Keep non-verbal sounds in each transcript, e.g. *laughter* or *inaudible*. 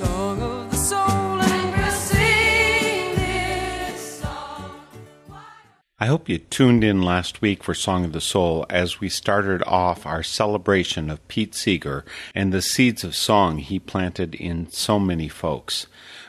Song of the soul and we'll sing this song. I hope you tuned in last week for Song of the Soul as we started off our celebration of Pete Seeger and the seeds of song he planted in so many folks.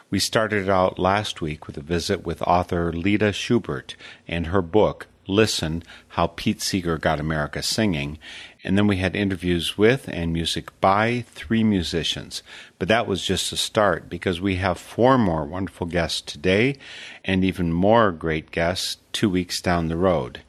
We started out last week with a visit with author Leda Schubert and her book, Listen How Pete Seeger Got America Singing. And then we had interviews with and music by three musicians. But that was just a start because we have four more wonderful guests today and even more great guests two weeks down the road.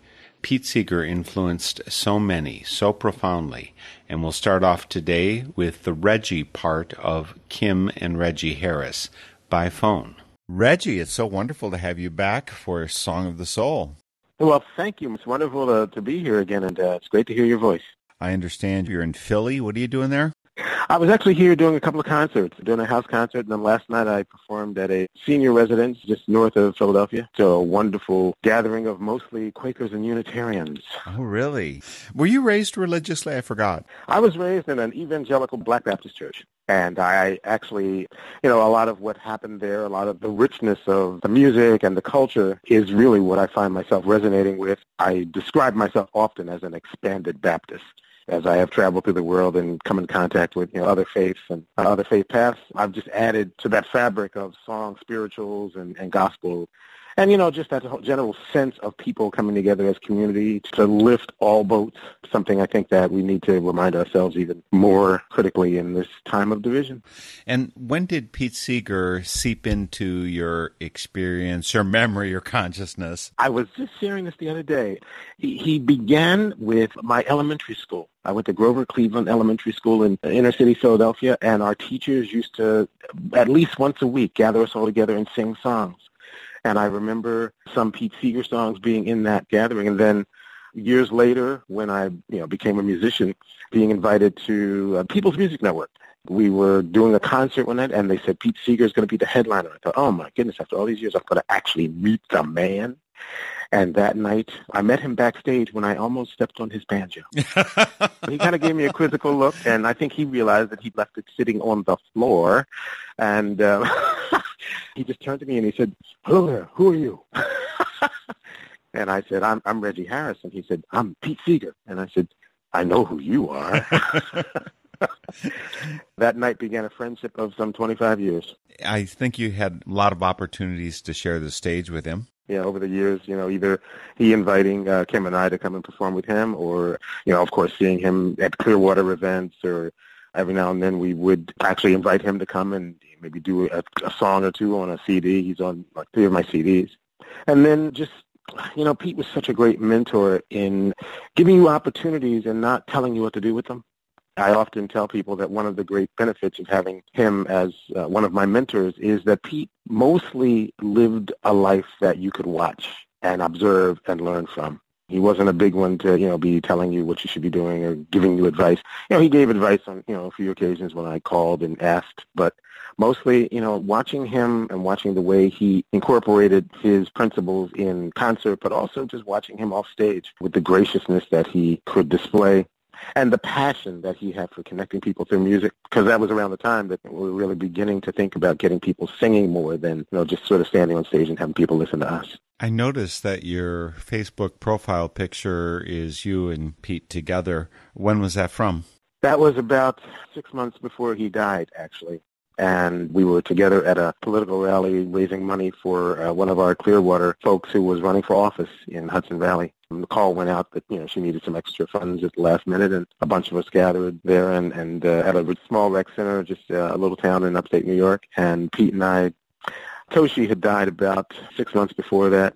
Pete Seeger influenced so many, so profoundly, and we'll start off today with the Reggie part of Kim and Reggie Harris by phone. Reggie, it's so wonderful to have you back for Song of the Soul. Well, thank you. It's wonderful to, to be here again, and uh, it's great to hear your voice. I understand you're in Philly. What are you doing there? I was actually here doing a couple of concerts, doing a house concert, and then last night I performed at a senior residence just north of Philadelphia. So a wonderful gathering of mostly Quakers and Unitarians. Oh, really? Were you raised religiously? I forgot. I was raised in an evangelical Black Baptist church. And I actually, you know, a lot of what happened there, a lot of the richness of the music and the culture is really what I find myself resonating with. I describe myself often as an expanded Baptist as I have traveled through the world and come in contact with you know other faiths and uh, other faith paths, I've just added to that fabric of song, spirituals, and, and gospel. And, you know, just that general sense of people coming together as community to lift all boats, something I think that we need to remind ourselves even more critically in this time of division. And when did Pete Seeger seep into your experience, your memory, your consciousness? I was just sharing this the other day. He, he began with my elementary school. I went to Grover Cleveland Elementary School in inner city Philadelphia, and our teachers used to, at least once a week, gather us all together and sing songs. And I remember some Pete Seeger songs being in that gathering. And then years later, when I you know became a musician, being invited to uh, People's Music Network. We were doing a concert one night, and they said Pete Seeger is going to be the headliner. I thought, oh my goodness! After all these years, I'm going to actually meet the man. And that night, I met him backstage when I almost stepped on his banjo. *laughs* he kind of gave me a quizzical look, and I think he realized that he'd left it sitting on the floor. And um, *laughs* *laughs* he just turned to me and he said, hello there, who are you? *laughs* and I said, I'm, I'm Reggie Harris. And he said, I'm Pete Seeger. And I said, I know who you are. *laughs* that night began a friendship of some 25 years. I think you had a lot of opportunities to share the stage with him Yeah, over the years, you know, either he inviting uh, Kim and I to come and perform with him or, you know, of course, seeing him at Clearwater events or every now and then we would actually invite him to come and maybe do a, a song or two on a CD. He's on like three of my CDs. And then just you know, Pete was such a great mentor in giving you opportunities and not telling you what to do with them. I often tell people that one of the great benefits of having him as uh, one of my mentors is that Pete mostly lived a life that you could watch and observe and learn from. He wasn't a big one to, you know, be telling you what you should be doing or giving you advice. You know, he gave advice on, you know, a few occasions when I called and asked, but mostly, you know, watching him and watching the way he incorporated his principles in concert, but also just watching him off stage with the graciousness that he could display and the passion that he had for connecting people through music, because that was around the time that we were really beginning to think about getting people singing more than you know just sort of standing on stage and having people listen to us. I noticed that your Facebook profile picture is you and Pete together. When was that from? That was about six months before he died, actually. And we were together at a political rally raising money for uh, one of our Clearwater folks who was running for office in Hudson Valley. And the call went out that you know she needed some extra funds at the last minute, and a bunch of us gathered there and and uh, at a small rec center, just uh, a little town in upstate New York. And Pete and I, Toshi had died about six months before that.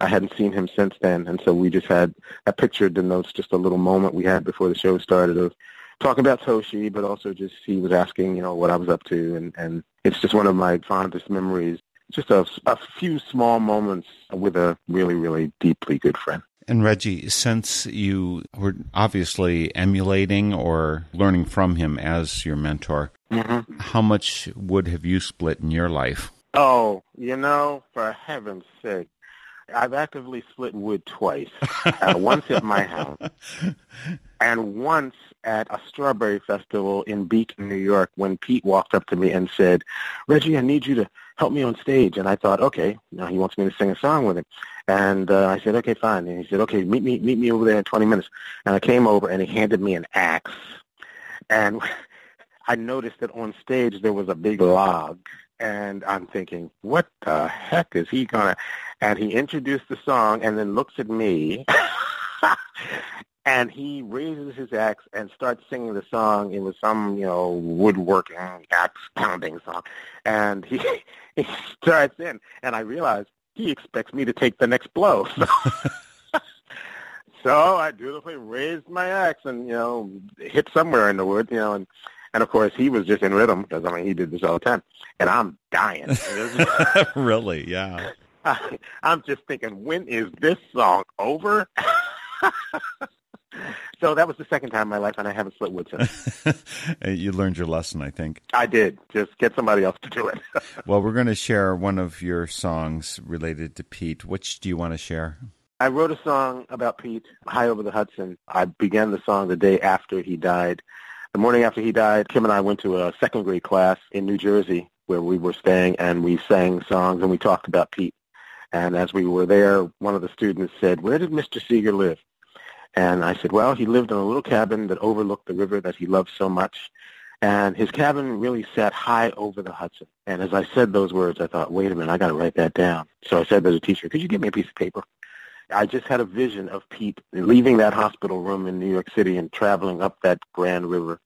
I hadn't seen him since then, and so we just had a picture denotes just a little moment we had before the show started of talking about Toshi, but also just he was asking, you know, what I was up to, and and it's just one of my fondest memories. Just a, a few small moments with a really, really deeply good friend. And Reggie, since you were obviously emulating or learning from him as your mentor, mm-hmm. how much wood have you split in your life? Oh, you know, for heaven's sake, I've actively split wood twice. *laughs* uh, once at my house, and once at a strawberry festival in Beacon, New York, when Pete walked up to me and said, "Reggie, I need you to help me on stage." And I thought, okay, now he wants me to sing a song with him. And uh, I said, okay, fine. And he said, okay, meet me meet me over there in 20 minutes. And I came over, and he handed me an axe. And *laughs* I noticed that on stage there was a big log and I'm thinking, what the heck is he gonna? And he introduced the song, and then looks at me, *laughs* and he raises his axe and starts singing the song. It was some, you know, woodworking axe pounding song, and he *laughs* he starts in, and I realize he expects me to take the next blow. *laughs* So, so I dutifully raised my axe and you know hit somewhere in the wood, you know, and and of course, he was just in rhythm because I mean he did this all the time, and I'm dying. *laughs* really? Yeah. I, I'm just thinking, when is this song over? *laughs* so that was the second time in my life, and I haven't split wood since. *laughs* you learned your lesson, I think. I did. Just get somebody else to do it. *laughs* well, we're going to share one of your songs related to Pete. Which do you want to share? I wrote a song about Pete, High Over the Hudson. I began the song the day after he died. The morning after he died, Kim and I went to a second grade class in New Jersey where we were staying, and we sang songs and we talked about Pete. And as we were there, one of the students said, where did Mr. Seeger live? And I said, well, he lived in a little cabin that overlooked the river that he loved so much. And his cabin really sat high over the Hudson. And as I said those words, I thought, wait a minute, I got to write that down. So I said to the teacher, could you give me a piece of paper? I just had a vision of Pete leaving that hospital room in New York City and traveling up that Grand River.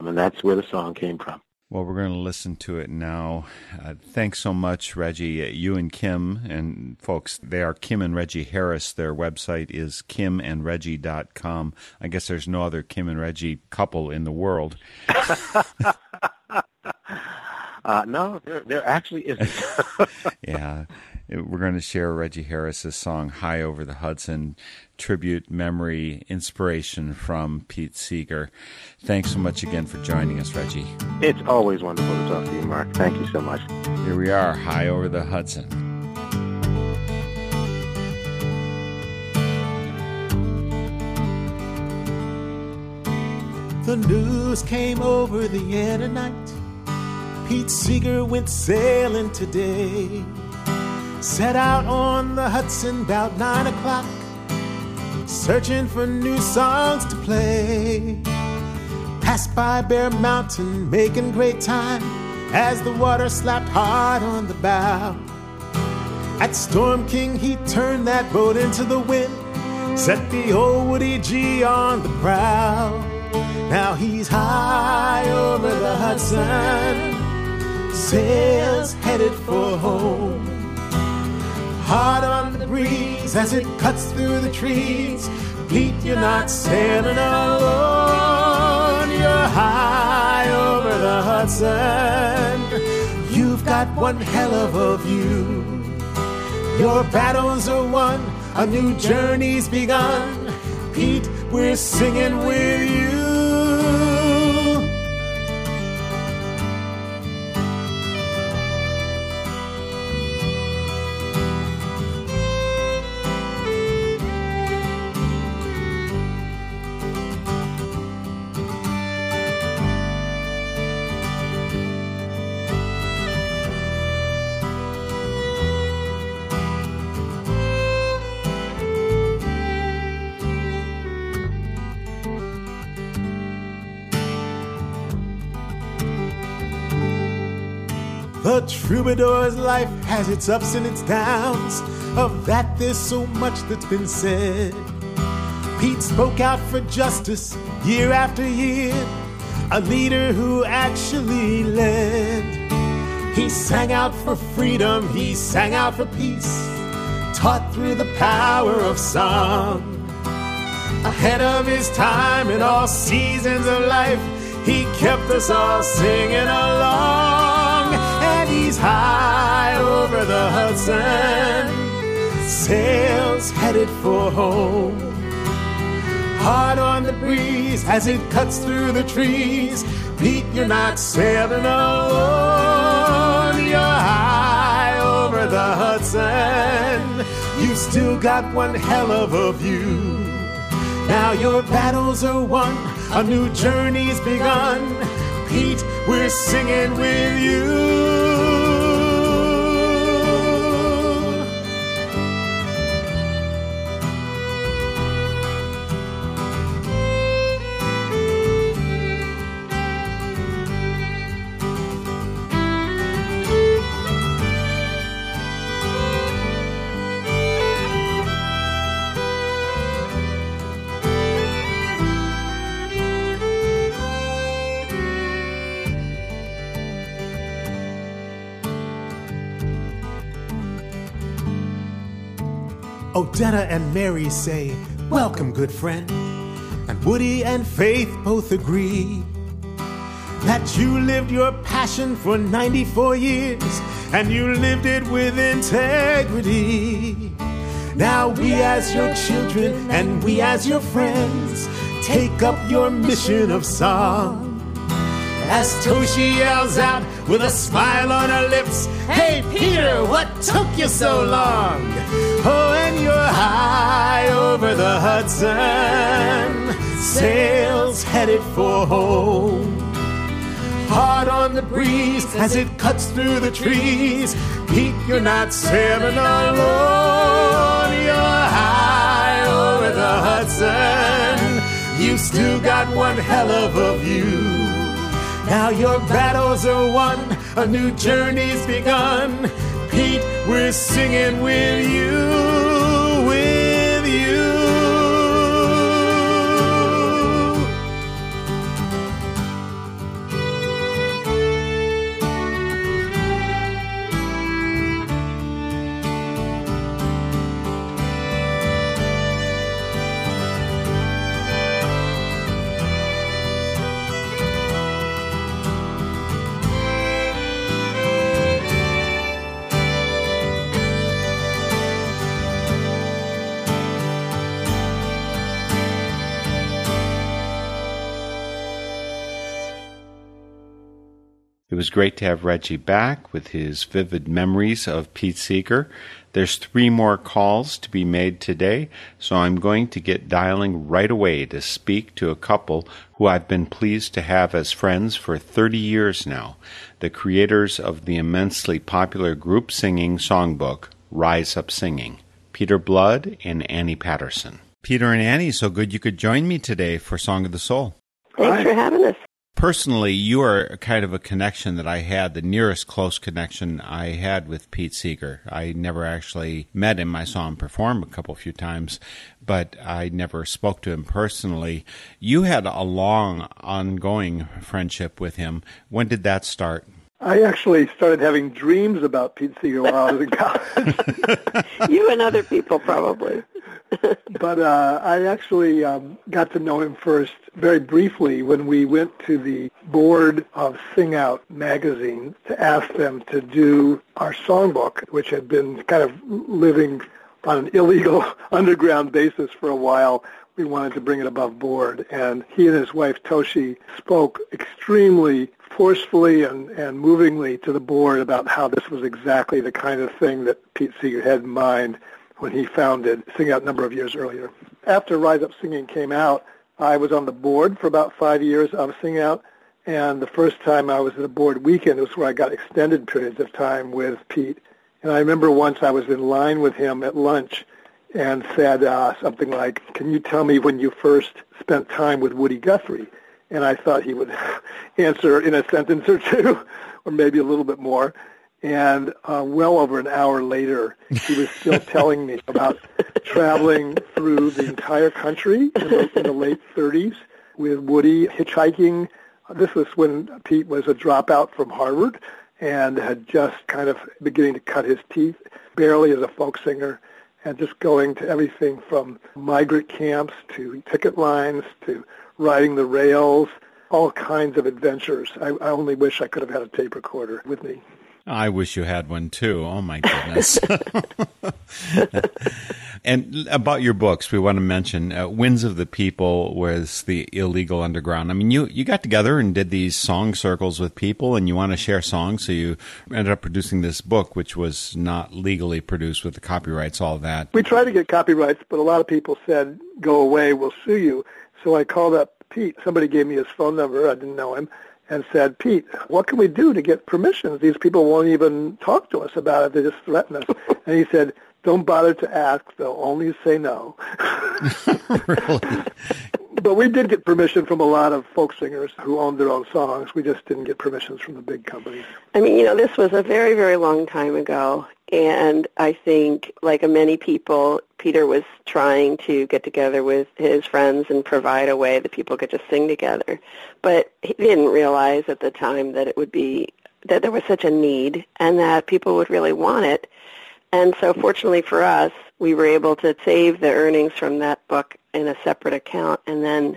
And that's where the song came from. Well, we're going to listen to it now. Uh, thanks so much, Reggie. Uh, you and Kim, and folks, they are Kim and Reggie Harris. Their website is kimandreggie.com. I guess there's no other Kim and Reggie couple in the world. *laughs* uh, no, there, there actually isn't. *laughs* yeah we're going to share Reggie Harris's song "High Over the Hudson," tribute, memory, inspiration from Pete Seeger. Thanks so much again for joining us, Reggie. It's always wonderful to talk to you, Mark. Thank you so much. Here we are, "High Over the Hudson." The news came over the air night. Pete Seeger went sailing today. Set out on the Hudson about nine o'clock, searching for new songs to play. Passed by Bear Mountain, making great time as the water slapped hard on the bow. At Storm King, he turned that boat into the wind, set the old Woody G on the prow. Now he's high over the Hudson, sails headed for home hard on the breeze as it cuts through the trees. Pete, you're not sailing alone. You're high over the Hudson. You've got one hell of a view. Your battles are won, a new journey's begun. Pete, we're singing with you. Troubadour's life has its ups and its downs. Of that, there's so much that's been said. Pete spoke out for justice year after year, a leader who actually led. He sang out for freedom, he sang out for peace, taught through the power of song. Ahead of his time in all seasons of life, he kept us all singing along. He's high over the Hudson, sails headed for home. Hard on the breeze as it cuts through the trees. Pete, you're not sailing alone. You're high over the Hudson. You've still got one hell of a view. Now your battles are won, a new journey's begun. Pete, we're singing with you. Odetta and Mary say, Welcome, good friend. And Woody and Faith both agree that you lived your passion for 94 years and you lived it with integrity. Now we, as your children and we, as your friends, take up your mission of song. As Toshi yells out with a smile on her lips, Hey Peter, what took you so long? Oh, and you're high over the Hudson, sails headed for home. Hard on the breeze as it cuts through the trees. Pete, you're not sailing alone. You're high over the Hudson. You still got one hell of a view. Now your battles are won, a new journey's begun. Pete, we're singing with you, was great to have Reggie back with his vivid memories of Pete Seeger. There's three more calls to be made today, so I'm going to get dialing right away to speak to a couple who I've been pleased to have as friends for 30 years now, the creators of the immensely popular group singing songbook, Rise Up Singing, Peter Blood and Annie Patterson. Peter and Annie, so good you could join me today for Song of the Soul. Thanks for having us. Personally, you are kind of a connection that I had, the nearest close connection I had with Pete Seeger. I never actually met him. I saw him perform a couple few times, but I never spoke to him personally. You had a long, ongoing friendship with him. When did that start? I actually started having dreams about Pete Seeger while I was in college. *laughs* you and other people probably. *laughs* but uh, I actually um, got to know him first very briefly when we went to the board of Sing Out magazine to ask them to do our songbook, which had been kind of living on an illegal *laughs* underground basis for a while. We wanted to bring it above board. And he and his wife, Toshi, spoke extremely forcefully and, and movingly to the board about how this was exactly the kind of thing that Pete Seeger had in mind when he founded Sing Out a number of years earlier. After Rise Up Singing came out, I was on the board for about five years of Sing Out, and the first time I was at a board weekend was where I got extended periods of time with Pete. And I remember once I was in line with him at lunch and said uh, something like, can you tell me when you first spent time with Woody Guthrie? and I thought he would *laughs* answer in a sentence or two, *laughs* or maybe a little bit more. And uh, well over an hour later, he was still *laughs* telling me about traveling through the entire country in the, in the late 30s with Woody hitchhiking. This was when Pete was a dropout from Harvard and had just kind of beginning to cut his teeth, barely as a folk singer, and just going to everything from migrant camps to picket lines to riding the rails, all kinds of adventures. I, I only wish I could have had a tape recorder with me. I wish you had one too. Oh my *laughs* goodness. *laughs* and about your books, we want to mention uh, Winds of the People was the illegal underground. I mean, you, you got together and did these song circles with people and you want to share songs. So you ended up producing this book, which was not legally produced with the copyrights, all that. We tried to get copyrights, but a lot of people said, go away, we'll sue you. So I called up Pete. Somebody gave me his phone number. I didn't know him and said, Pete, what can we do to get permissions? These people won't even talk to us about it. They just threaten us. *laughs* and he said, don't bother to ask. They'll only say no. *laughs* really? But we did get permission from a lot of folk singers who owned their own songs. We just didn't get permissions from the big companies. I mean, you know, this was a very, very long time ago. And I think, like many people, Peter was trying to get together with his friends and provide a way that people could just sing together. But he didn't realize at the time that it would be, that there was such a need and that people would really want it. And so fortunately for us, we were able to save the earnings from that book in a separate account and then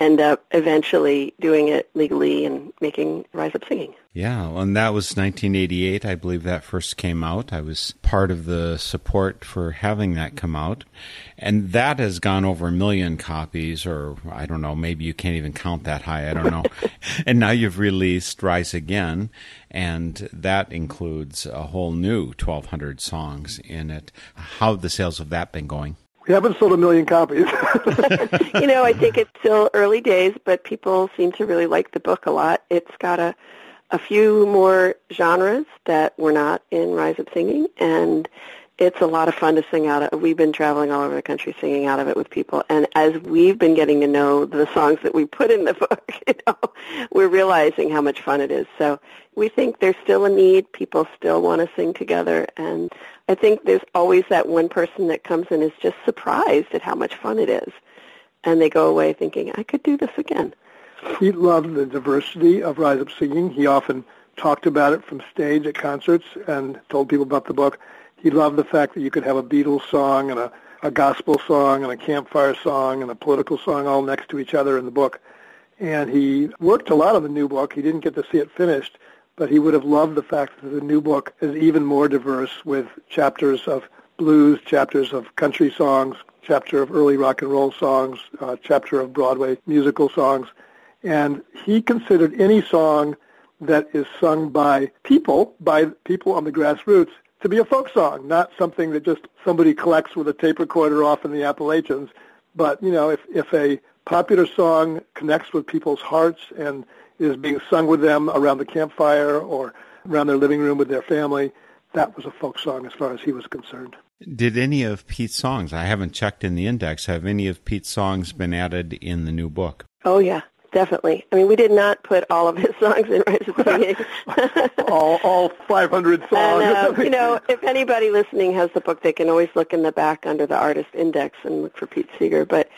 end up eventually doing it legally and making Rise Up Singing. Yeah, and that was 1988. I believe that first came out. I was part of the support for having that come out. And that has gone over a million copies, or I don't know, maybe you can't even count that high. I don't know. *laughs* and now you've released Rise Again, and that includes a whole new 1,200 songs in it. How have the sales of that been going? We haven't sold a million copies. *laughs* *laughs* you know, I think it's still early days, but people seem to really like the book a lot. It's got a a few more genres that were not in Rise Up Singing, and it's a lot of fun to sing out of. We've been traveling all over the country singing out of it with people, and as we've been getting to know the songs that we put in the *laughs* book, you know, we're realizing how much fun it is. So we think there's still a need. People still want to sing together, and I think there's always that one person that comes in is just surprised at how much fun it is, and they go away thinking, I could do this again. He loved the diversity of Rise Up Singing. He often talked about it from stage at concerts and told people about the book. He loved the fact that you could have a Beatles song and a, a gospel song and a campfire song and a political song all next to each other in the book. And he worked a lot on the new book. He didn't get to see it finished, but he would have loved the fact that the new book is even more diverse with chapters of blues, chapters of country songs, chapter of early rock and roll songs, uh, chapter of Broadway musical songs. And he considered any song that is sung by people, by people on the grassroots, to be a folk song, not something that just somebody collects with a tape recorder off in the Appalachians. But, you know, if, if a popular song connects with people's hearts and is being sung with them around the campfire or around their living room with their family, that was a folk song as far as he was concerned. Did any of Pete's songs, I haven't checked in the index, have any of Pete's songs been added in the new book? Oh, yeah. Definitely. I mean, we did not put all of his *laughs* songs in Rise Up Singing. all, all 500 *laughs* songs. And, uh, you know, if anybody listening has the book, they can always look in the back under the artist index and look for Pete Seeger. But,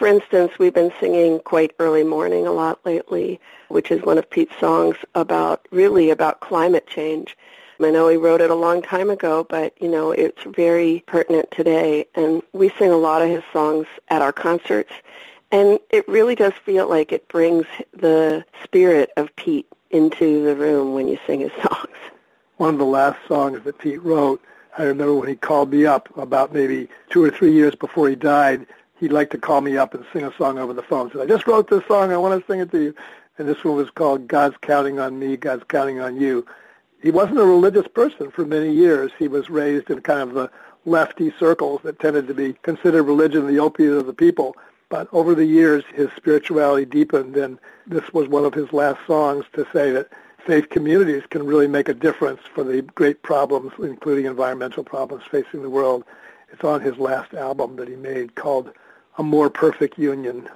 for instance, we've been singing Quite Early Morning a lot lately, which is one of Pete's songs about, really about climate change. I know he wrote it a long time ago, but, you know, it's very pertinent today. And we sing a lot of his songs at our concerts. And it really does feel like it brings the spirit of Pete into the room when you sing his *laughs* songs. One of the last songs that Pete wrote, I remember when he called me up about maybe two or three years before he died, he'd like to call me up and sing a song over the phone. Said, I just wrote this song, I want to sing it to you. And this one was called God's Counting on Me, God's Counting on You. He wasn't a religious person for many years. He was raised in kind of the lefty circles that tended to be considered religion the opiate of the people. But over the years, his spirituality deepened, and this was one of his last songs to say that faith communities can really make a difference for the great problems, including environmental problems facing the world. It's on his last album that he made called A More Perfect Union.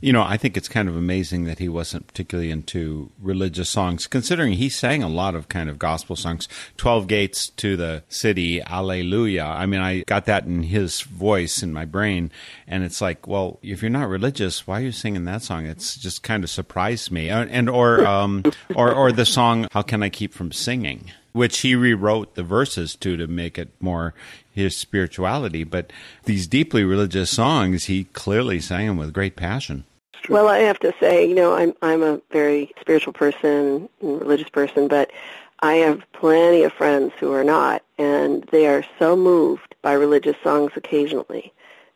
You know, I think it's kind of amazing that he wasn't particularly into religious songs, considering he sang a lot of kind of gospel songs. 12 Gates to the City, Alleluia. I mean, I got that in his voice in my brain, and it's like, well, if you're not religious, why are you singing that song? It's just kind of surprised me. Uh, and, or, um, or, or the song, How Can I Keep From Singing? Which he rewrote the verses to to make it more his spirituality. But these deeply religious songs, he clearly sang them with great passion. Well, I have to say, you know, I'm I'm a very spiritual person, religious person, but I have plenty of friends who are not, and they are so moved by religious songs occasionally.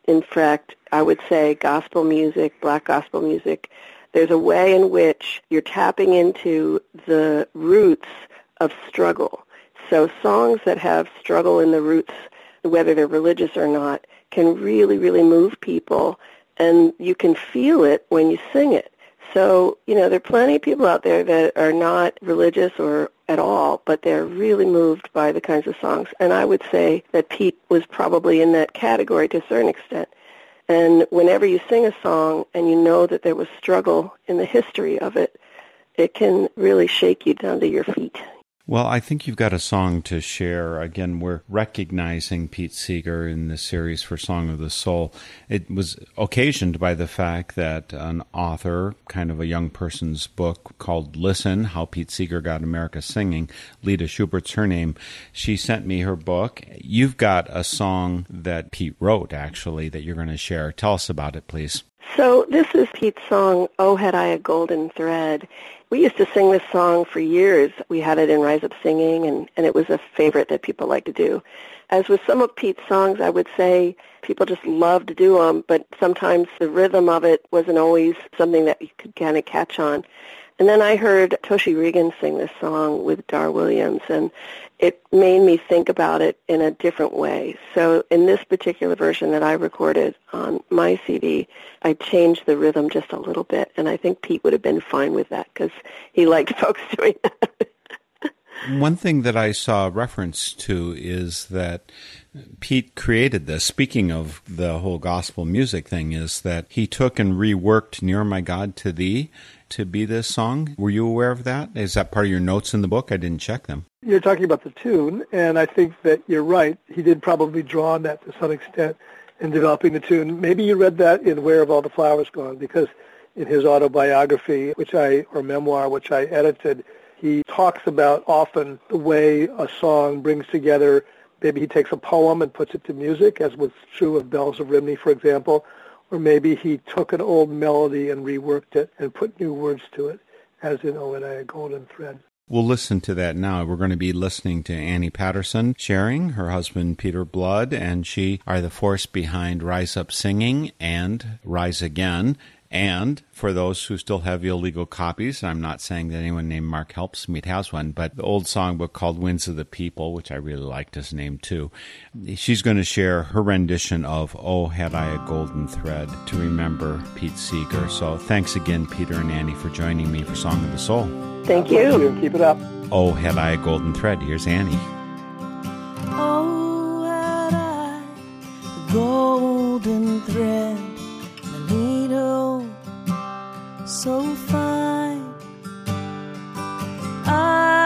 In fact, I would say gospel music, black gospel music, there's a way in which you're tapping into the roots of struggle. So songs that have struggle in the roots, whether they're religious or not, can really, really move people and you can feel it when you sing it. So, you know, there are plenty of people out there that are not religious or at all, but they're really moved by the kinds of songs. And I would say that Pete was probably in that category to a certain extent. And whenever you sing a song and you know that there was struggle in the history of it, it can really shake you down to your feet. Well, I think you've got a song to share. Again, we're recognizing Pete Seeger in the series for Song of the Soul. It was occasioned by the fact that an author, kind of a young person's book called Listen How Pete Seeger Got America Singing, Leda Schubert's her name, she sent me her book. You've got a song that Pete wrote, actually, that you're going to share. Tell us about it, please. So this is Pete's song, Oh Had I a Golden Thread. We used to sing this song for years. We had it in Rise Up Singing, and, and it was a favorite that people like to do. As with some of Pete's songs, I would say people just love to do them, but sometimes the rhythm of it wasn't always something that you could kind of catch on. And then I heard Toshi Reagon sing this song with Dar Williams, and it made me think about it in a different way. So in this particular version that I recorded on my CD, I changed the rhythm just a little bit, and I think Pete would have been fine with that because he liked *laughs* folks doing that. One thing that I saw reference to is that Pete created this. Speaking of the whole gospel music thing, is that he took and reworked Near My God to Thee to be this song. Were you aware of that? Is that part of your notes in the book? I didn't check them. You're talking about the tune, and I think that you're right. He did probably draw on that to some extent in developing the tune. Maybe you read that in Where Have All the Flowers Gone, because in his autobiography, which I, or memoir, which I edited, he talks about often the way a song brings together, maybe he takes a poem and puts it to music, as was true of Bells of Rhymney, for example, or maybe he took an old melody and reworked it and put new words to it, as in Oh, Had I a Golden Thread. We'll listen to that now. We're going to be listening to Annie Patterson sharing her husband Peter Blood, and she are the force behind Rise Up Singing and Rise Again. And for those who still have illegal copies, I'm not saying that anyone named Mark helps Helpsmeet has one, but the old songbook called Winds of the People, which I really liked his name too, she's going to share her rendition of Oh, Had I a Golden Thread to remember Pete Seeger. So thanks again, Peter and Annie, for joining me for Song of the Soul. Thank you. Keep it up. Oh, Had I a Golden Thread. Here's Annie. Oh, had I a golden thread, so fine, I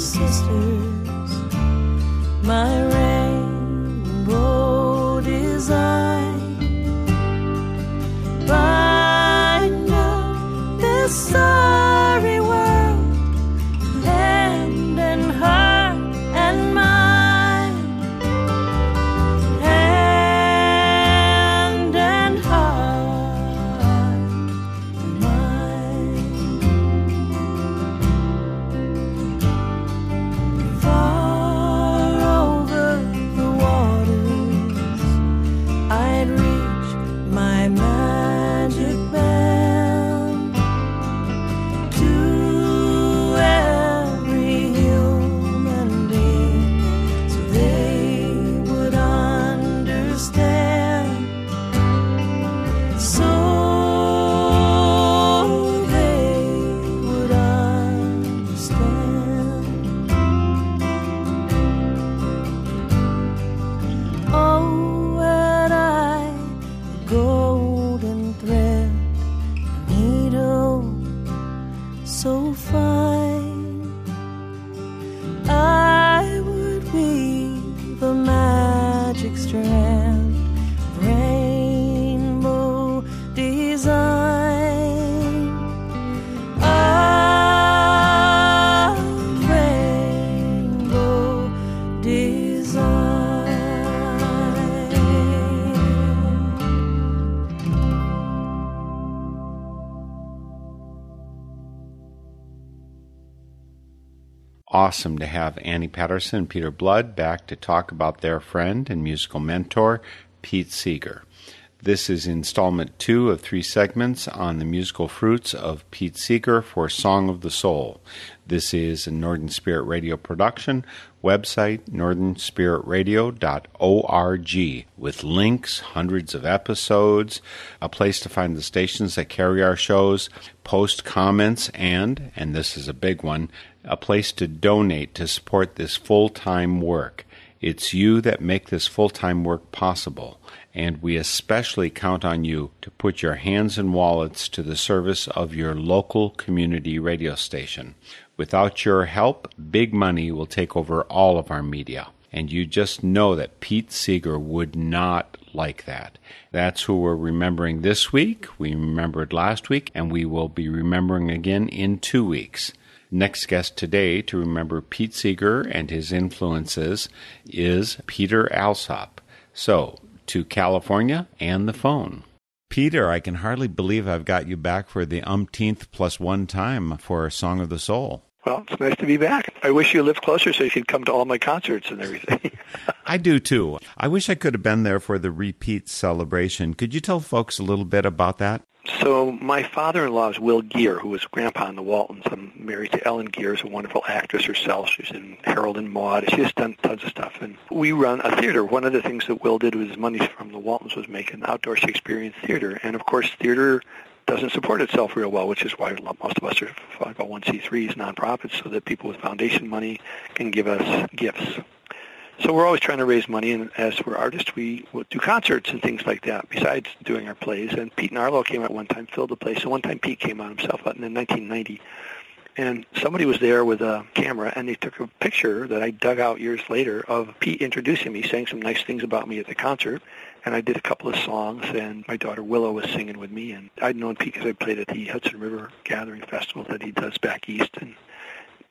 masters my Awesome to have Annie Patterson and Peter Blood back to talk about their friend and musical mentor, Pete Seeger. This is installment two of three segments on the musical fruits of Pete Seeger for Song of the Soul. This is a Northern Spirit Radio production, website northernspiritradio.org, with links, hundreds of episodes, a place to find the stations that carry our shows, post comments, and, and this is a big one, a place to donate to support this full time work. It's you that make this full time work possible, and we especially count on you to put your hands and wallets to the service of your local community radio station. Without your help, big money will take over all of our media. And you just know that Pete Seeger would not like that. That's who we're remembering this week. We remembered last week, and we will be remembering again in two weeks. Next guest today to remember Pete Seeger and his influences is Peter Alsop. So, to California and the phone. Peter, I can hardly believe I've got you back for the umpteenth plus one time for Song of the Soul. Well, it's nice to be back. I wish you lived closer so you could come to all my concerts and everything. *laughs* I do too. I wish I could have been there for the repeat celebration. Could you tell folks a little bit about that? So my father-in-law is Will Geer, who was grandpa in the Waltons. I'm married to Ellen Geer, who's a wonderful actress herself. She's in Harold and Maude. She's done tons of stuff. And we run a theater. One of the things that Will did with his money from the Waltons was make an outdoor Shakespearean theater. And of course, theater doesn't support itself real well, which is why most of us are 501c3s, nonprofits, so that people with foundation money can give us gifts. So we're always trying to raise money, and as we're artists, we will do concerts and things like that, besides doing our plays. And Pete and Arlo came out one time, filled the place. So one time Pete came out himself out in 1990, and somebody was there with a camera, and they took a picture that I dug out years later of Pete introducing me, saying some nice things about me at the concert. And I did a couple of songs, and my daughter Willow was singing with me. And I'd known Pete because I played at the Hudson River Gathering Festival that he does back east. And,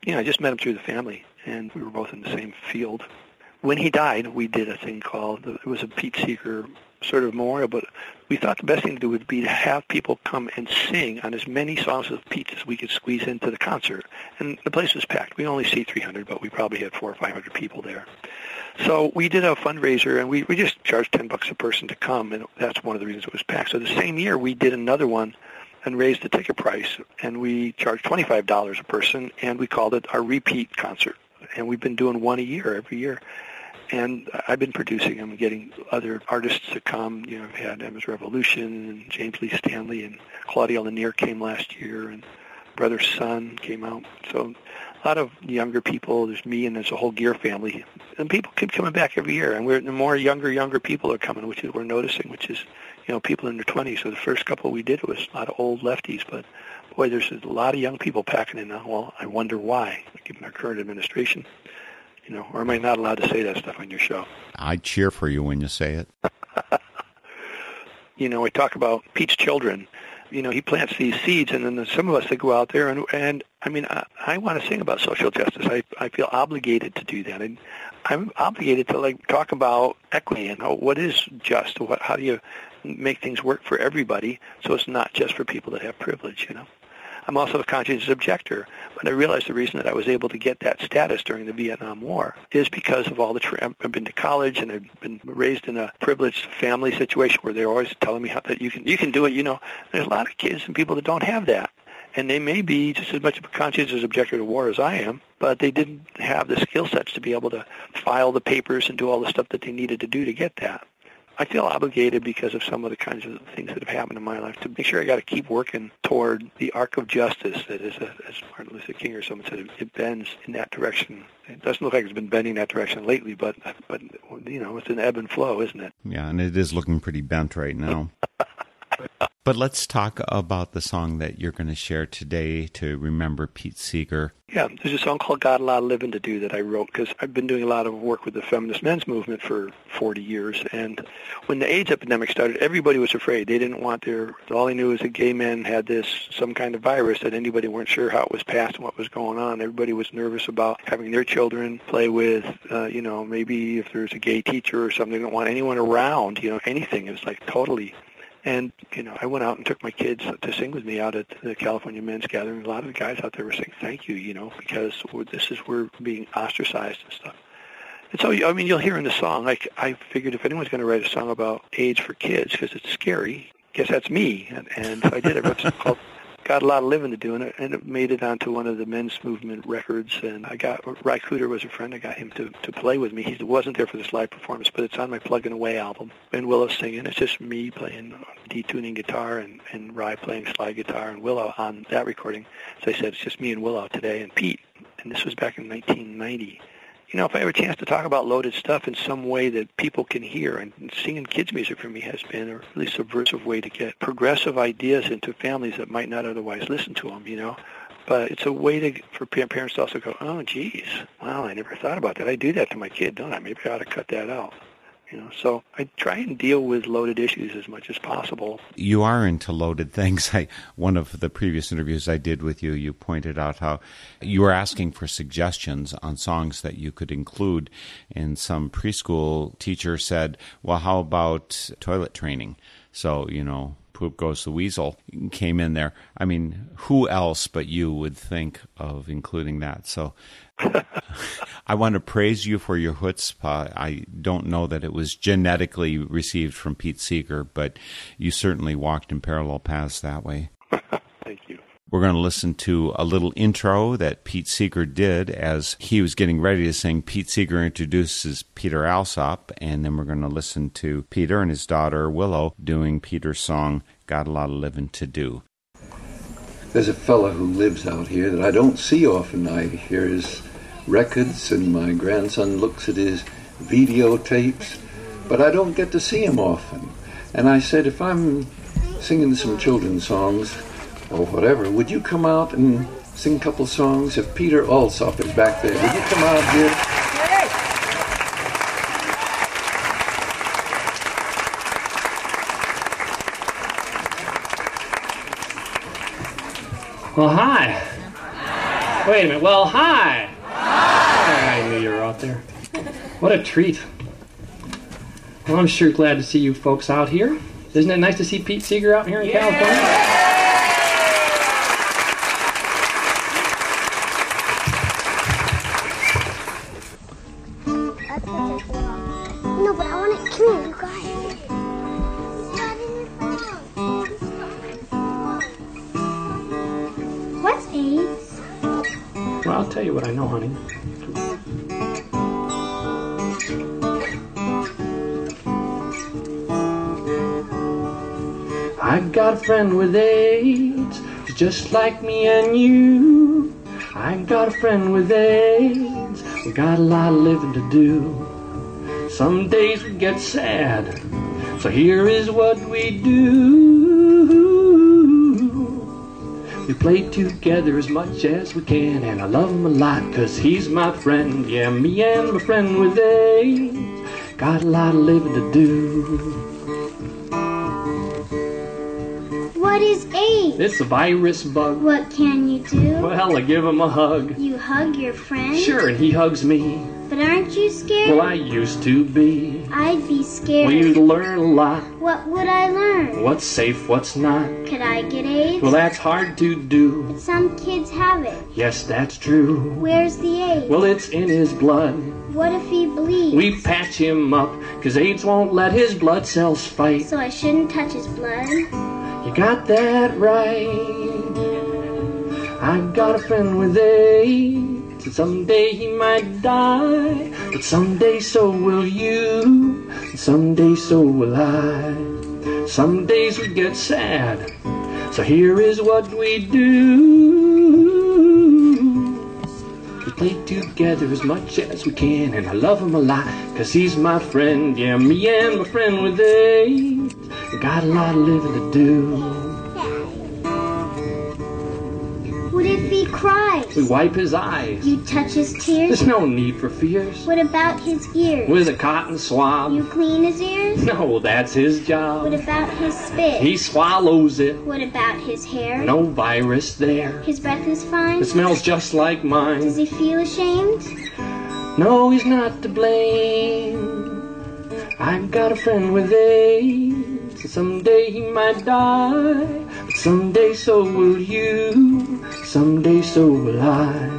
you know, I just met him through the family, and we were both in the same field when he died, we did a thing called it was a Pete Seeger sort of memorial, but we thought the best thing to do would be to have people come and sing on as many songs of Pete as we could squeeze into the concert. And the place was packed. We only see 300, but we probably had four or 500 people there. So we did a fundraiser, and we, we just charged 10 bucks a person to come, and that's one of the reasons it was packed. So the same year, we did another one and raised the ticket price, and we charged $25 a person, and we called it our repeat concert. And we've been doing one a year every year and I've been producing them, getting other artists to come. You know, I've had Emma's Revolution and James Lee Stanley and Claudia Lanier came last year, and Brother Sun came out. So a lot of younger people. There's me and there's a whole Geer family, and people keep coming back every year. And we're the more younger, younger people are coming, which is we're noticing, which is you know people in their 20s. So the first couple we did was a lot of old lefties, but boy, there's a lot of young people packing in now. Well, I wonder why, given our current administration. You know, or am I not allowed to say that stuff on your show? I cheer for you when you say it. *laughs* you know, we talk about Pete's children you know, he plants these seeds, and then some of us that go out there, and and I mean, I, I want to sing about social justice. I I feel obligated to do that, and I'm obligated to like talk about equity and how, what is just. What how do you make things work for everybody, so it's not just for people that have privilege, you know. I'm also a conscientious objector, but I realized the reason that I was able to get that status during the Vietnam War is because of all the. Tra- I've been to college and I've been raised in a privileged family situation where they're always telling me how that you can you can do it. You know, there's a lot of kids and people that don't have that, and they may be just as much of a conscientious objector to war as I am, but they didn't have the skill sets to be able to file the papers and do all the stuff that they needed to do to get that. I feel obligated because of some of the kinds of things that have happened in my life to make sure I got to keep working toward the arc of justice that is, a, as Martin Luther King or someone said, it bends in that direction. It doesn't look like it's been bending that direction lately, but uh, but you know, it's an ebb and flow, isn't it? Yeah, and it is looking pretty bent right now. *laughs* But let's talk about the song that you're going to share today to remember Pete Seeger. Yeah, there's a song called Got a Lot of Living to Do that I wrote because I've been doing a lot of work with the feminist men's movement for 40 years. And when the AIDS epidemic started, everybody was afraid. They didn't want their, all they knew was that gay men had this, some kind of virus that anybody weren't sure how it was passed and what was going on. Everybody was nervous about having their children play with, uh, you know, maybe if there's a gay teacher or something, they didn't want anyone around, you know, anything. It was like totally and, you know, I went out and took my kids to sing with me out at the California Men's Gathering. A lot of the guys out there were saying, thank you, you know, because this is, we're being ostracized and stuff. And so, I mean, you'll hear in the song, like, I figured if anyone's going to write a song about AIDS for kids, because it's scary, guess that's me. And, and so I did. I wrote something called got a lot of living to do, and it, and it made it onto one of the men's movement records. And I got Ry Cooder was a friend. I got him to to play with me. He wasn't there for this live performance, but it's on my Plugging Away album. And Willow singing. It's just me playing detuning guitar and and Ry playing slide guitar and Willow on that recording. As I said, it's just me and Willow today and Pete. And this was back in 1990 you know, if I have a chance to talk about loaded stuff in some way that people can hear, and singing kids' music for me has been a really subversive way to get progressive ideas into families that might not otherwise listen to them, you know. But it's a way to for parents to also go, oh, geez, wow, I never thought about that. I do that to my kid, don't I? Maybe I ought to cut that out. You know, so I try and deal with loaded issues as much as possible. You are into loaded things. *laughs* I one of the previous interviews I did with you, you pointed out how you were asking for suggestions on songs that you could include. And some preschool teacher said, "Well, how about toilet training?" So you know, Poop Goes the Weasel came in there. I mean, who else but you would think of including that? So *laughs* I want to praise you for your chutzpah. I don't know that it was genetically received from Pete Seeger, but you certainly walked in parallel paths that way. *laughs* Thank you. We're going to listen to a little intro that Pete Seeger did as he was getting ready to sing. Pete Seeger introduces Peter Alsop, and then we're going to listen to Peter and his daughter Willow doing Peter's song, Got a Lot of Living to Do. There's a fellow who lives out here that I don't see often. I hear his records, and my grandson looks at his videotapes, but I don't get to see him often. And I said, if I'm singing some children's songs or whatever, would you come out and sing a couple songs? If Peter Alsop is back there, would you come out here? Well, hi. Wait a minute. Well, hi. I knew you were out there. What a treat. Well, I'm sure glad to see you folks out here. Isn't it nice to see Pete Seeger out here in yeah. California? Just like me and you. I got a friend with AIDS. We got a lot of living to do. Some days we get sad. So here is what we do. We play together as much as we can, and I love him a lot, cause he's my friend. Yeah, me and my friend with AIDS got a lot of living to do. What is AIDS? It's a virus bug. What can you do? Well, I give him a hug. You hug your friend? Sure, and he hugs me. But aren't you scared? Well, I used to be. I'd be scared. Well, you'd learn a lot. What would I learn? What's safe, what's not. Could I get AIDS? Well, that's hard to do. But some kids have it. Yes, that's true. Where's the AIDS? Well, it's in his blood. What if he bleeds? We patch him up, cause AIDS won't let his blood cells fight. So I shouldn't touch his blood? You got that right. I've got a friend with AIDS. And someday he might die. But someday so will you. And someday so will I. Some days we get sad. So here is what we do. We play together as much as we can. And I love him a lot. Cause he's my friend. Yeah, me and my friend with AIDS. Got a lot of living to do. What if he cries? We wipe his eyes. You touch his tears? There's no need for fears. What about his ears? With a cotton swab. You clean his ears? No, that's his job. What about his spit? He swallows it. What about his hair? No virus there. His breath is fine? It smells just like mine. Does he feel ashamed? No, he's not to blame. I've got a friend with AIDS. Someday he might die. But someday so will you. Someday so will I.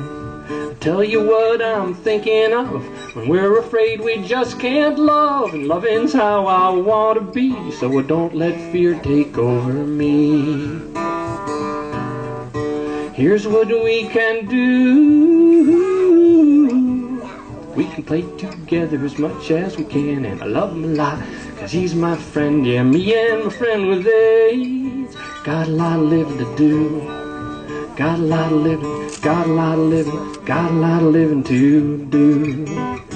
i Tell you what I'm thinking of when we're afraid we just can't love, and loving's how I want to be. So I don't let fear take over me. Here's what we can do. We can play together as much as we can, and I love him a lot, cause he's my friend. Yeah, me and my friend with AIDS got a lot of living to do. Got a lot of living, got a lot of living, got a lot of living to do.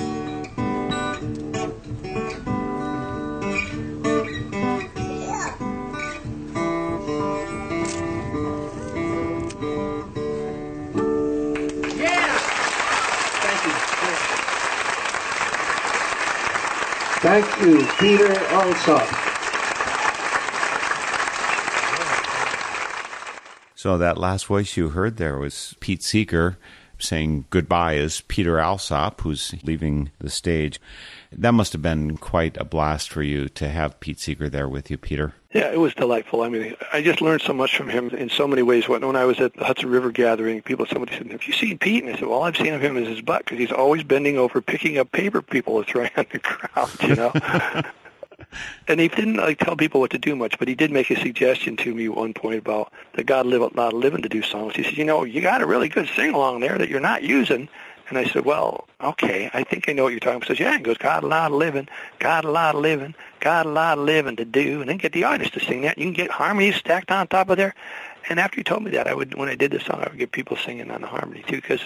Peter So that last voice you heard there was Pete Seeger saying goodbye as Peter Alsop, who's leaving the stage. That must have been quite a blast for you to have Pete Seeger there with you, Peter. Yeah, it was delightful. I mean, I just learned so much from him in so many ways. When when I was at the Hudson River gathering, people, somebody said, "Have you seen Pete?" And I said, "Well, I've seen of him as his butt because he's always bending over, picking up paper people are throwing *laughs* on the ground." You know. And he didn't like tell people what to do much, but he did make a suggestion to me at one point about the God live not living to do songs. He said, "You know, you got a really good sing along there that you're not using." And I said, well, okay, I think I know what you're talking about. He says, yeah, he goes, got a lot of living, got a lot of living, got a lot of living to do, and then get the artist to sing that. You can get harmonies stacked on top of there. And after he told me that, I would, when I did the song, I would get people singing on the harmony too, because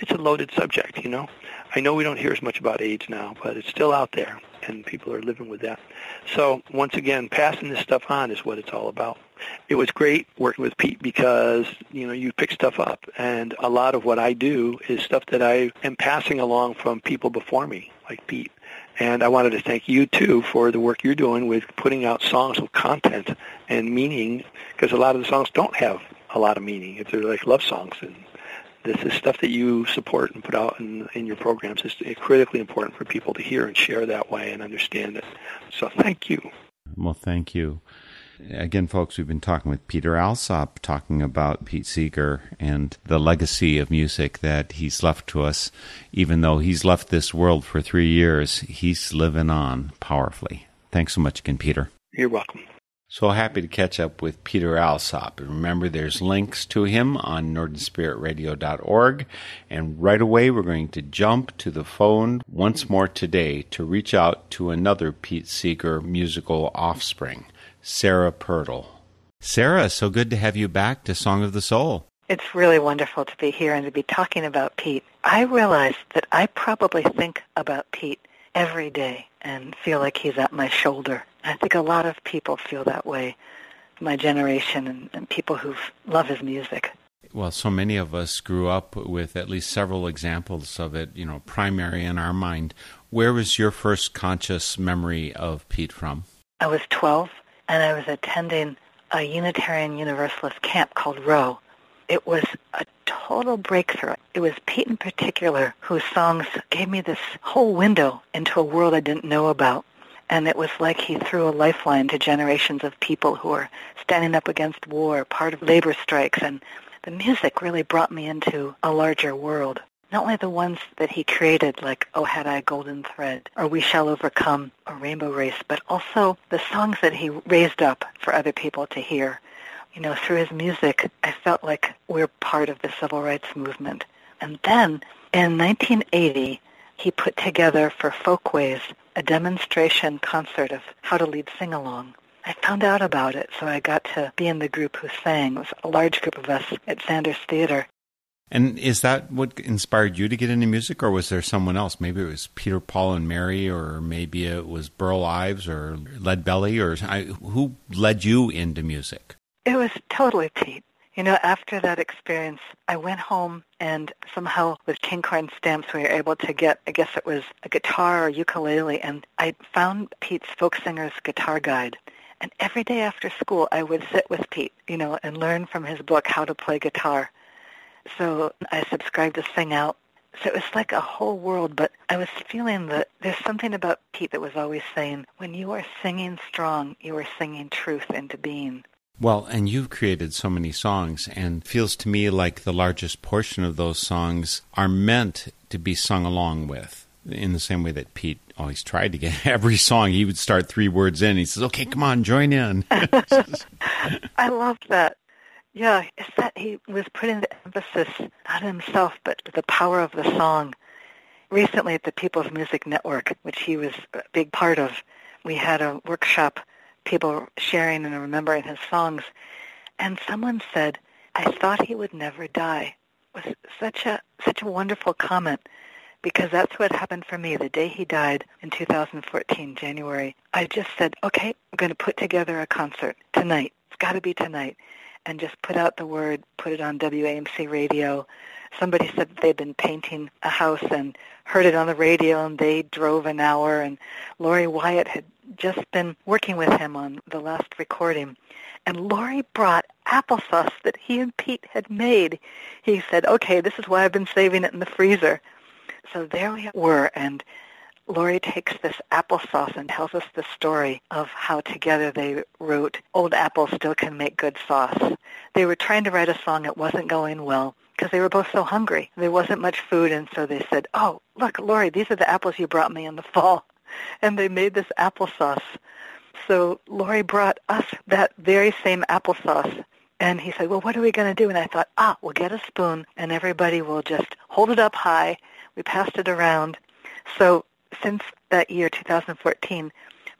it's a loaded subject, you know. I know we don't hear as much about AIDS now, but it's still out there, and people are living with that. So once again, passing this stuff on is what it's all about. It was great working with Pete because, you know, you pick stuff up and a lot of what I do is stuff that I am passing along from people before me, like Pete. And I wanted to thank you too for the work you're doing with putting out songs with content and meaning because a lot of the songs don't have a lot of meaning. If they're like love songs and this is stuff that you support and put out in, in your programs. It's critically important for people to hear and share that way and understand it. So thank you. Well, thank you. Again, folks, we've been talking with Peter Alsop, talking about Pete Seeger and the legacy of music that he's left to us. Even though he's left this world for three years, he's living on powerfully. Thanks so much again, Peter. You're welcome. So happy to catch up with Peter Alsop. And remember, there's links to him on NorthernSpiritRadio.org. And right away, we're going to jump to the phone once more today to reach out to another Pete Seeger musical offspring, Sarah Pirtle. Sarah, so good to have you back to Song of the Soul. It's really wonderful to be here and to be talking about Pete. I realize that I probably think about Pete every day and feel like he's at my shoulder. I think a lot of people feel that way, my generation and, and people who love his music. Well, so many of us grew up with at least several examples of it, you know, primary in our mind. Where was your first conscious memory of Pete from? I was 12 and I was attending a Unitarian Universalist camp called Rowe. It was a total breakthrough. It was Pete in particular whose songs gave me this whole window into a world I didn't know about. And it was like he threw a lifeline to generations of people who were standing up against war, part of labor strikes, and the music really brought me into a larger world. Not only the ones that he created, like Oh Had I a Golden Thread, or We Shall Overcome, or Rainbow Race, but also the songs that he raised up for other people to hear. You know, through his music, I felt like we're part of the civil rights movement. And then, in 1980, he put together for Folkways a demonstration concert of how to lead sing-along. I found out about it, so I got to be in the group who sang. It was a large group of us at Sanders Theater. And is that what inspired you to get into music, or was there someone else? Maybe it was Peter, Paul, and Mary, or maybe it was Burl Ives or Lead Belly, or who led you into music? It was totally Pete. You know, after that experience, I went home and somehow with King Korn stamps we were able to get, I guess it was a guitar or ukulele, and I found Pete's folk singer's guitar guide. And every day after school, I would sit with Pete, you know, and learn from his book how to play guitar. So I subscribed to Sing Out. So it was like a whole world, but I was feeling that there's something about Pete that was always saying, when you are singing strong, you are singing truth into being. Well, and you've created so many songs, and feels to me like the largest portion of those songs are meant to be sung along with, in the same way that Pete always tried to get *laughs* every song. He would start three words in. He says, "Okay, come on, join in." *laughs* *laughs* I loved that. Yeah, it's that he was putting the emphasis not himself, but the power of the song. Recently at the People's Music Network, which he was a big part of, we had a workshop, people sharing and remembering his songs, and someone said, "I thought he would never die." It was such a such a wonderful comment because that's what happened for me the day he died in 2014, January. I just said, okay, I'm going to put together a concert tonight. It's got to be tonight. And just put out the word, put it on WAMC radio. Somebody said they'd been painting a house and heard it on the radio and they drove an hour and Lorre Wyatt had just been working with him on the last recording. And Lorre brought applesauce that he and Pete had made. He said, okay, this is why I've been saving it in the freezer. So there we were, and Lorre takes this applesauce and tells us the story of how together they wrote Old Apples Still Can Make Good Sauce. They were trying to write a song. It wasn't going well because they were both so hungry. There wasn't much food, and so they said, oh, look, Lorre, these are the apples you brought me in the fall. And they made this applesauce. So Lorre brought us that very same applesauce. And he said, well, what are we going to do? And I thought, ah, we'll get a spoon, and everybody will just hold it up high we passed it around. So since that year, 2014,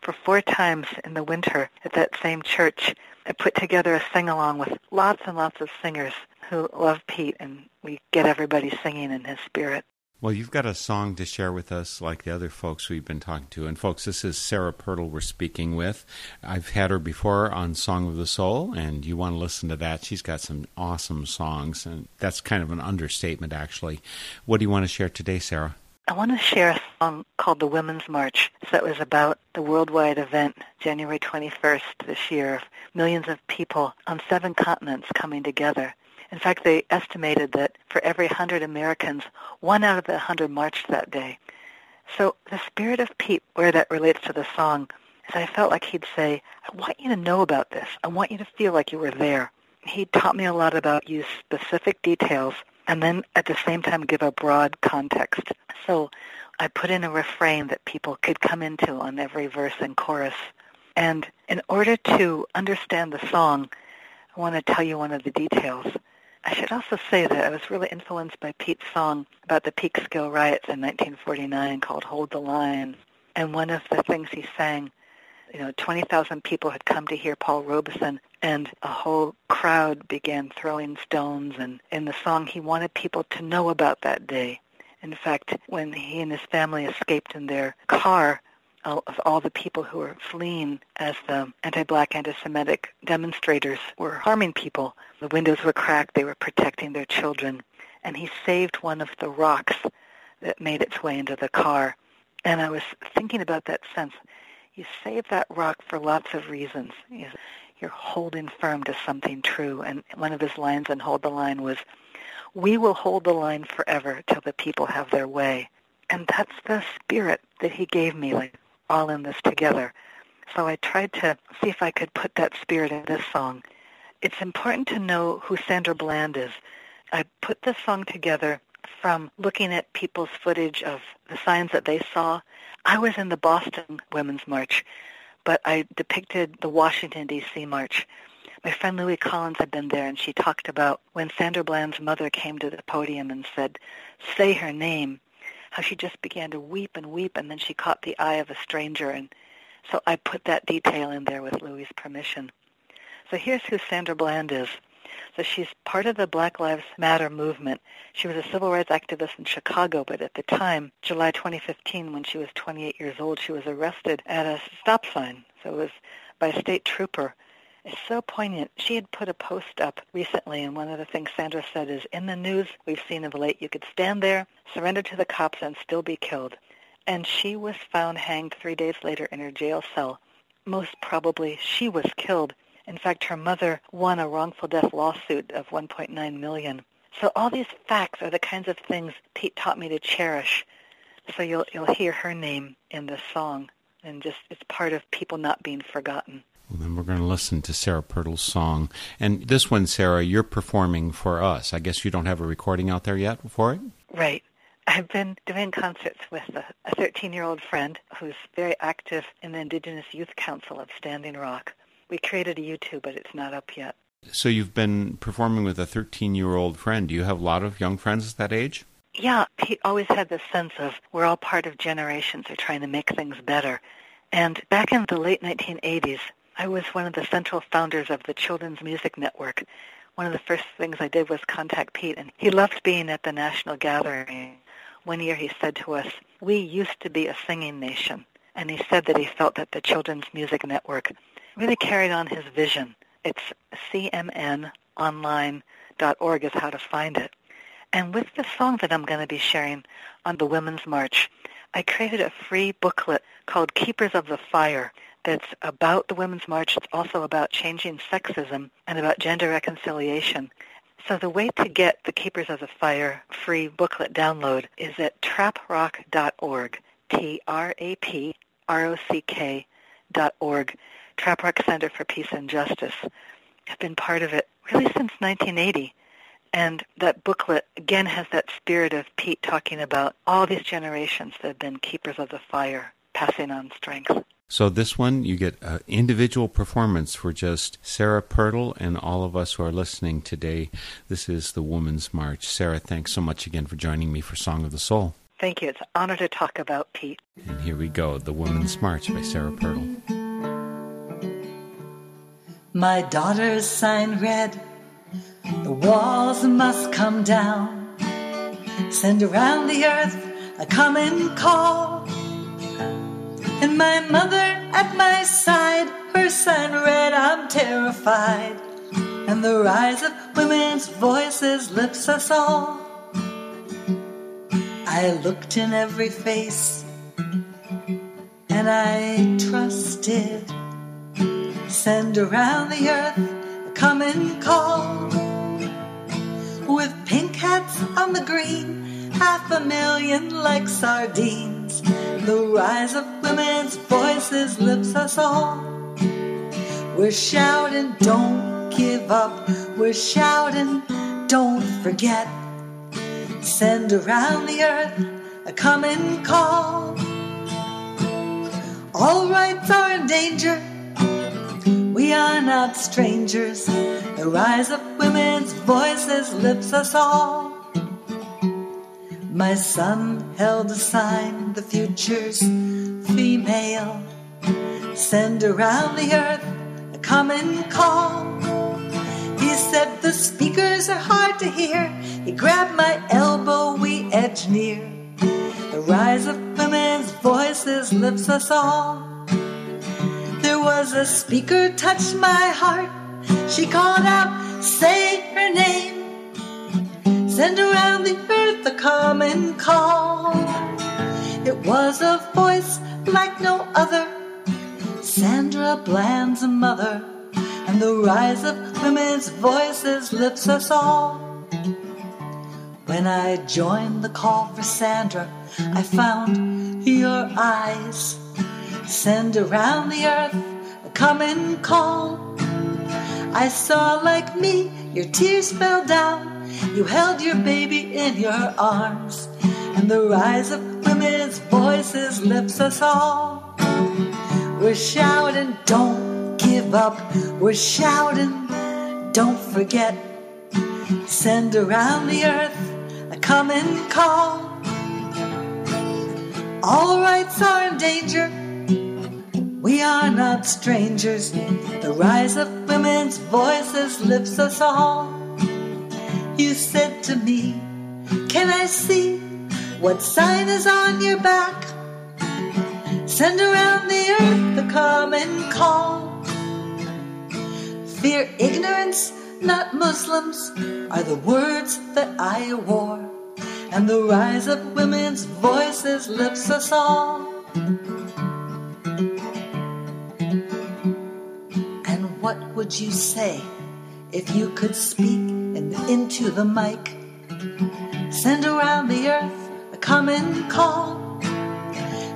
for four times in the winter at that same church, I put together a sing-along with lots and lots of singers who love Pete, and we get everybody singing in his spirit. Well, you've got a song to share with us like the other folks we've been talking to. And, folks, this is Sarah Pirtle we're speaking with. I've had her before on Song of the Soul, and you want to listen to that. She's got some awesome songs, and that's kind of an understatement, actually. What do you want to share today, Sarah? I want to share a song called The Women's March. So it was about the worldwide event, January 21st this year, of millions of people on seven continents coming together in fact, they estimated that for every 100 Americans, one out of the 100 marched that day. So the spirit of Pete, where that relates to the song, is I felt like he'd say, I want you to know about this. I want you to feel like you were there. He taught me a lot about use specific details and then at the same time give a broad context. So I put in a refrain that people could come into on every verse and chorus. And in order to understand the song, I want to tell you one of the details. I should also say that I was really influenced by Pete's song about the Peekskill riots in 1949 called Hold the Line. And one of the things he sang You know, 20,000 people had come to hear Paul Robeson, and a whole crowd began throwing stones. And in the song, he wanted people to know about that day. In fact, when he and his family escaped in their car, of all the people who were fleeing as the anti-black, anti-Semitic demonstrators were harming people. The windows were cracked. They were protecting their children. And he saved one of the rocks that made its way into the car. And I was thinking about that sense. You save that rock for lots of reasons. You're holding firm to something true. And one of his lines in Hold the Line was, we will hold the line forever till the people have their way. And that's the spirit that he gave me, like all in this together. So I tried to see if I could put that spirit in this song. It's important to know who Sandra Bland is. I put this song together from looking at people's footage of the signs that they saw. I was in the Boston Women's March, but I depicted the Washington, D.C. March. My friend Louie Collins had been there, and she talked about when Sandra Bland's mother came to the podium and said, say her name how she just began to weep and weep, and then she caught the eye of a stranger. And so I put that detail in there with Louie's permission. So here's who Sandra Bland is. So she's part of the Black Lives Matter movement. She was a civil rights activist in Chicago, but at the time, July 2015, when she was 28 years old, she was arrested at a stop sign. So it was by a state trooper is so poignant. She had put a post up recently, and one of the things Sandra said is, in the news we've seen of late, you could stand there, surrender to the cops, and still be killed. And she was found hanged three days later in her jail cell. Most probably she was killed. In fact, her mother won a wrongful death lawsuit of 1.9 million. So all these facts are the kinds of things Pete taught me to cherish. So you'll you'll hear her name in this song, and just it's part of people not being forgotten. Well, then we're going to listen to Sarah Pirtle's song. And this one, Sarah, you're performing for us. I guess you don't have a recording out there yet for it? Right. I've been doing concerts with a 13-year-old friend who's very active in the Indigenous Youth Council of Standing Rock. We created a YouTube, but it's not up yet. So you've been performing with a 13-year-old friend. Do you have a lot of young friends at that age? Yeah, he always had this sense of we're all part of generations who are trying to make things better. And back in the late 1980s, I was one of the central founders of the Children's Music Network. One of the first things I did was contact Pete, and he loved being at the national gathering. One year he said to us, we used to be a singing nation. And he said that he felt that the Children's Music Network really carried on his vision. It's cmnonline.org is how to find it. And with the song that I'm going to be sharing on the Women's March, I created a free booklet called Keepers of the Fire that's about the Women's March. It's also about changing sexism and about gender reconciliation. So the way to get the Keepers of the Fire free booklet download is at traprock.org, T-R-A-P-R-O-C-K dot org, Traprock Center for Peace and Justice. I've been part of it really since 1980. And that booklet, again, has that spirit of Pete talking about all these generations that have been keepers of the fire, passing on strength. So this one, you get an individual performance for just Sarah Pirtle and all of us who are listening today. This is the Woman's March. Sarah, thanks so much again for joining me for Song of the Soul. Thank you. It's an honor to talk about Pete. And here we go, The Woman's March by Sarah Pirtle. My daughter's sign read, The walls must come down. Send around the earth a common call and my mother at my side, her son read, I'm terrified. And the rise of women's voices lifts us all. I looked in every face and I trusted. Send around the earth a common call. With pink hats on the green, half a million like sardines. The rise of women's voices lifts us all. We're shouting, don't give up. We're shouting, don't forget. Send around the earth a common call. All rights are in danger. We are not strangers. The rise of women's voices lifts us all. My son held a sign, the future's female. send around the earth a common call. He said the speakers are hard to hear. He grabbed my elbow, we edged near. The rise of women's voices lifts us all. There was a speaker touched my heart. She called out, say her name. Send around the earth a common call. It was a voice like no other. Sandra Bland's mother, and the rise of women's voices lifts us all. When I joined the call for Sandra, I found your eyes. Send around the earth a common call. I saw like me, your tears fell down. You held your baby in your arms, and the rise of women's voices lifts us all. We're shouting, don't give up. We're shouting, don't forget. Send around the earth a common call. All rights are in danger. We are not strangers. The rise of women's voices lifts us all. You said to me, Can I see what sign is on your back? Send around the earth the common call. Fear ignorance, not Muslims, are the words that I wore. And the rise of women's voices lifts us all. And what would you say if you could speak in, into the mic? Send around the earth a common call.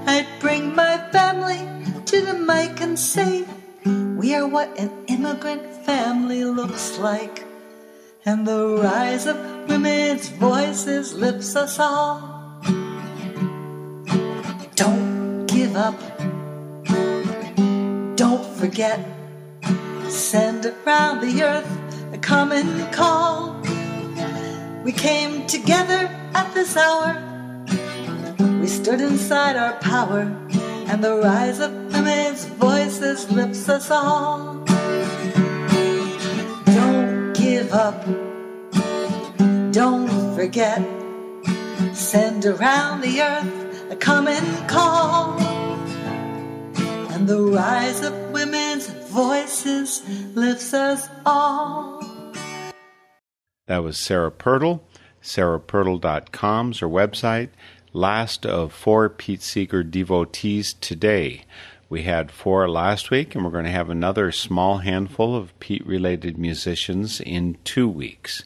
I'd bring my family to the mic and say, We are what an immigrant family looks like. And the rise of women's voices lifts us all. Don't give up. Don't forget. Send around the earth common call. We came together at this hour. We stood inside our power, and the rise of women's voices lifts us all. Don't give up. Don't forget. Send around the earth a common call. And the rise of women's voices lifts us all. That was Sarah Pirtle. SarahPirtle.com's her website. Last of four Pete Seeger devotees today. We had four last week, and we're going to have another small handful of Pete related musicians in two weeks.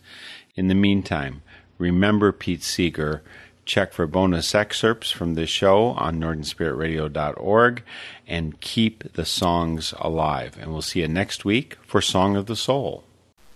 In the meantime, remember Pete Seeger. Check for bonus excerpts from this show on northernspiritradio.org and keep the songs alive. And we'll see you next week for Song of the Soul.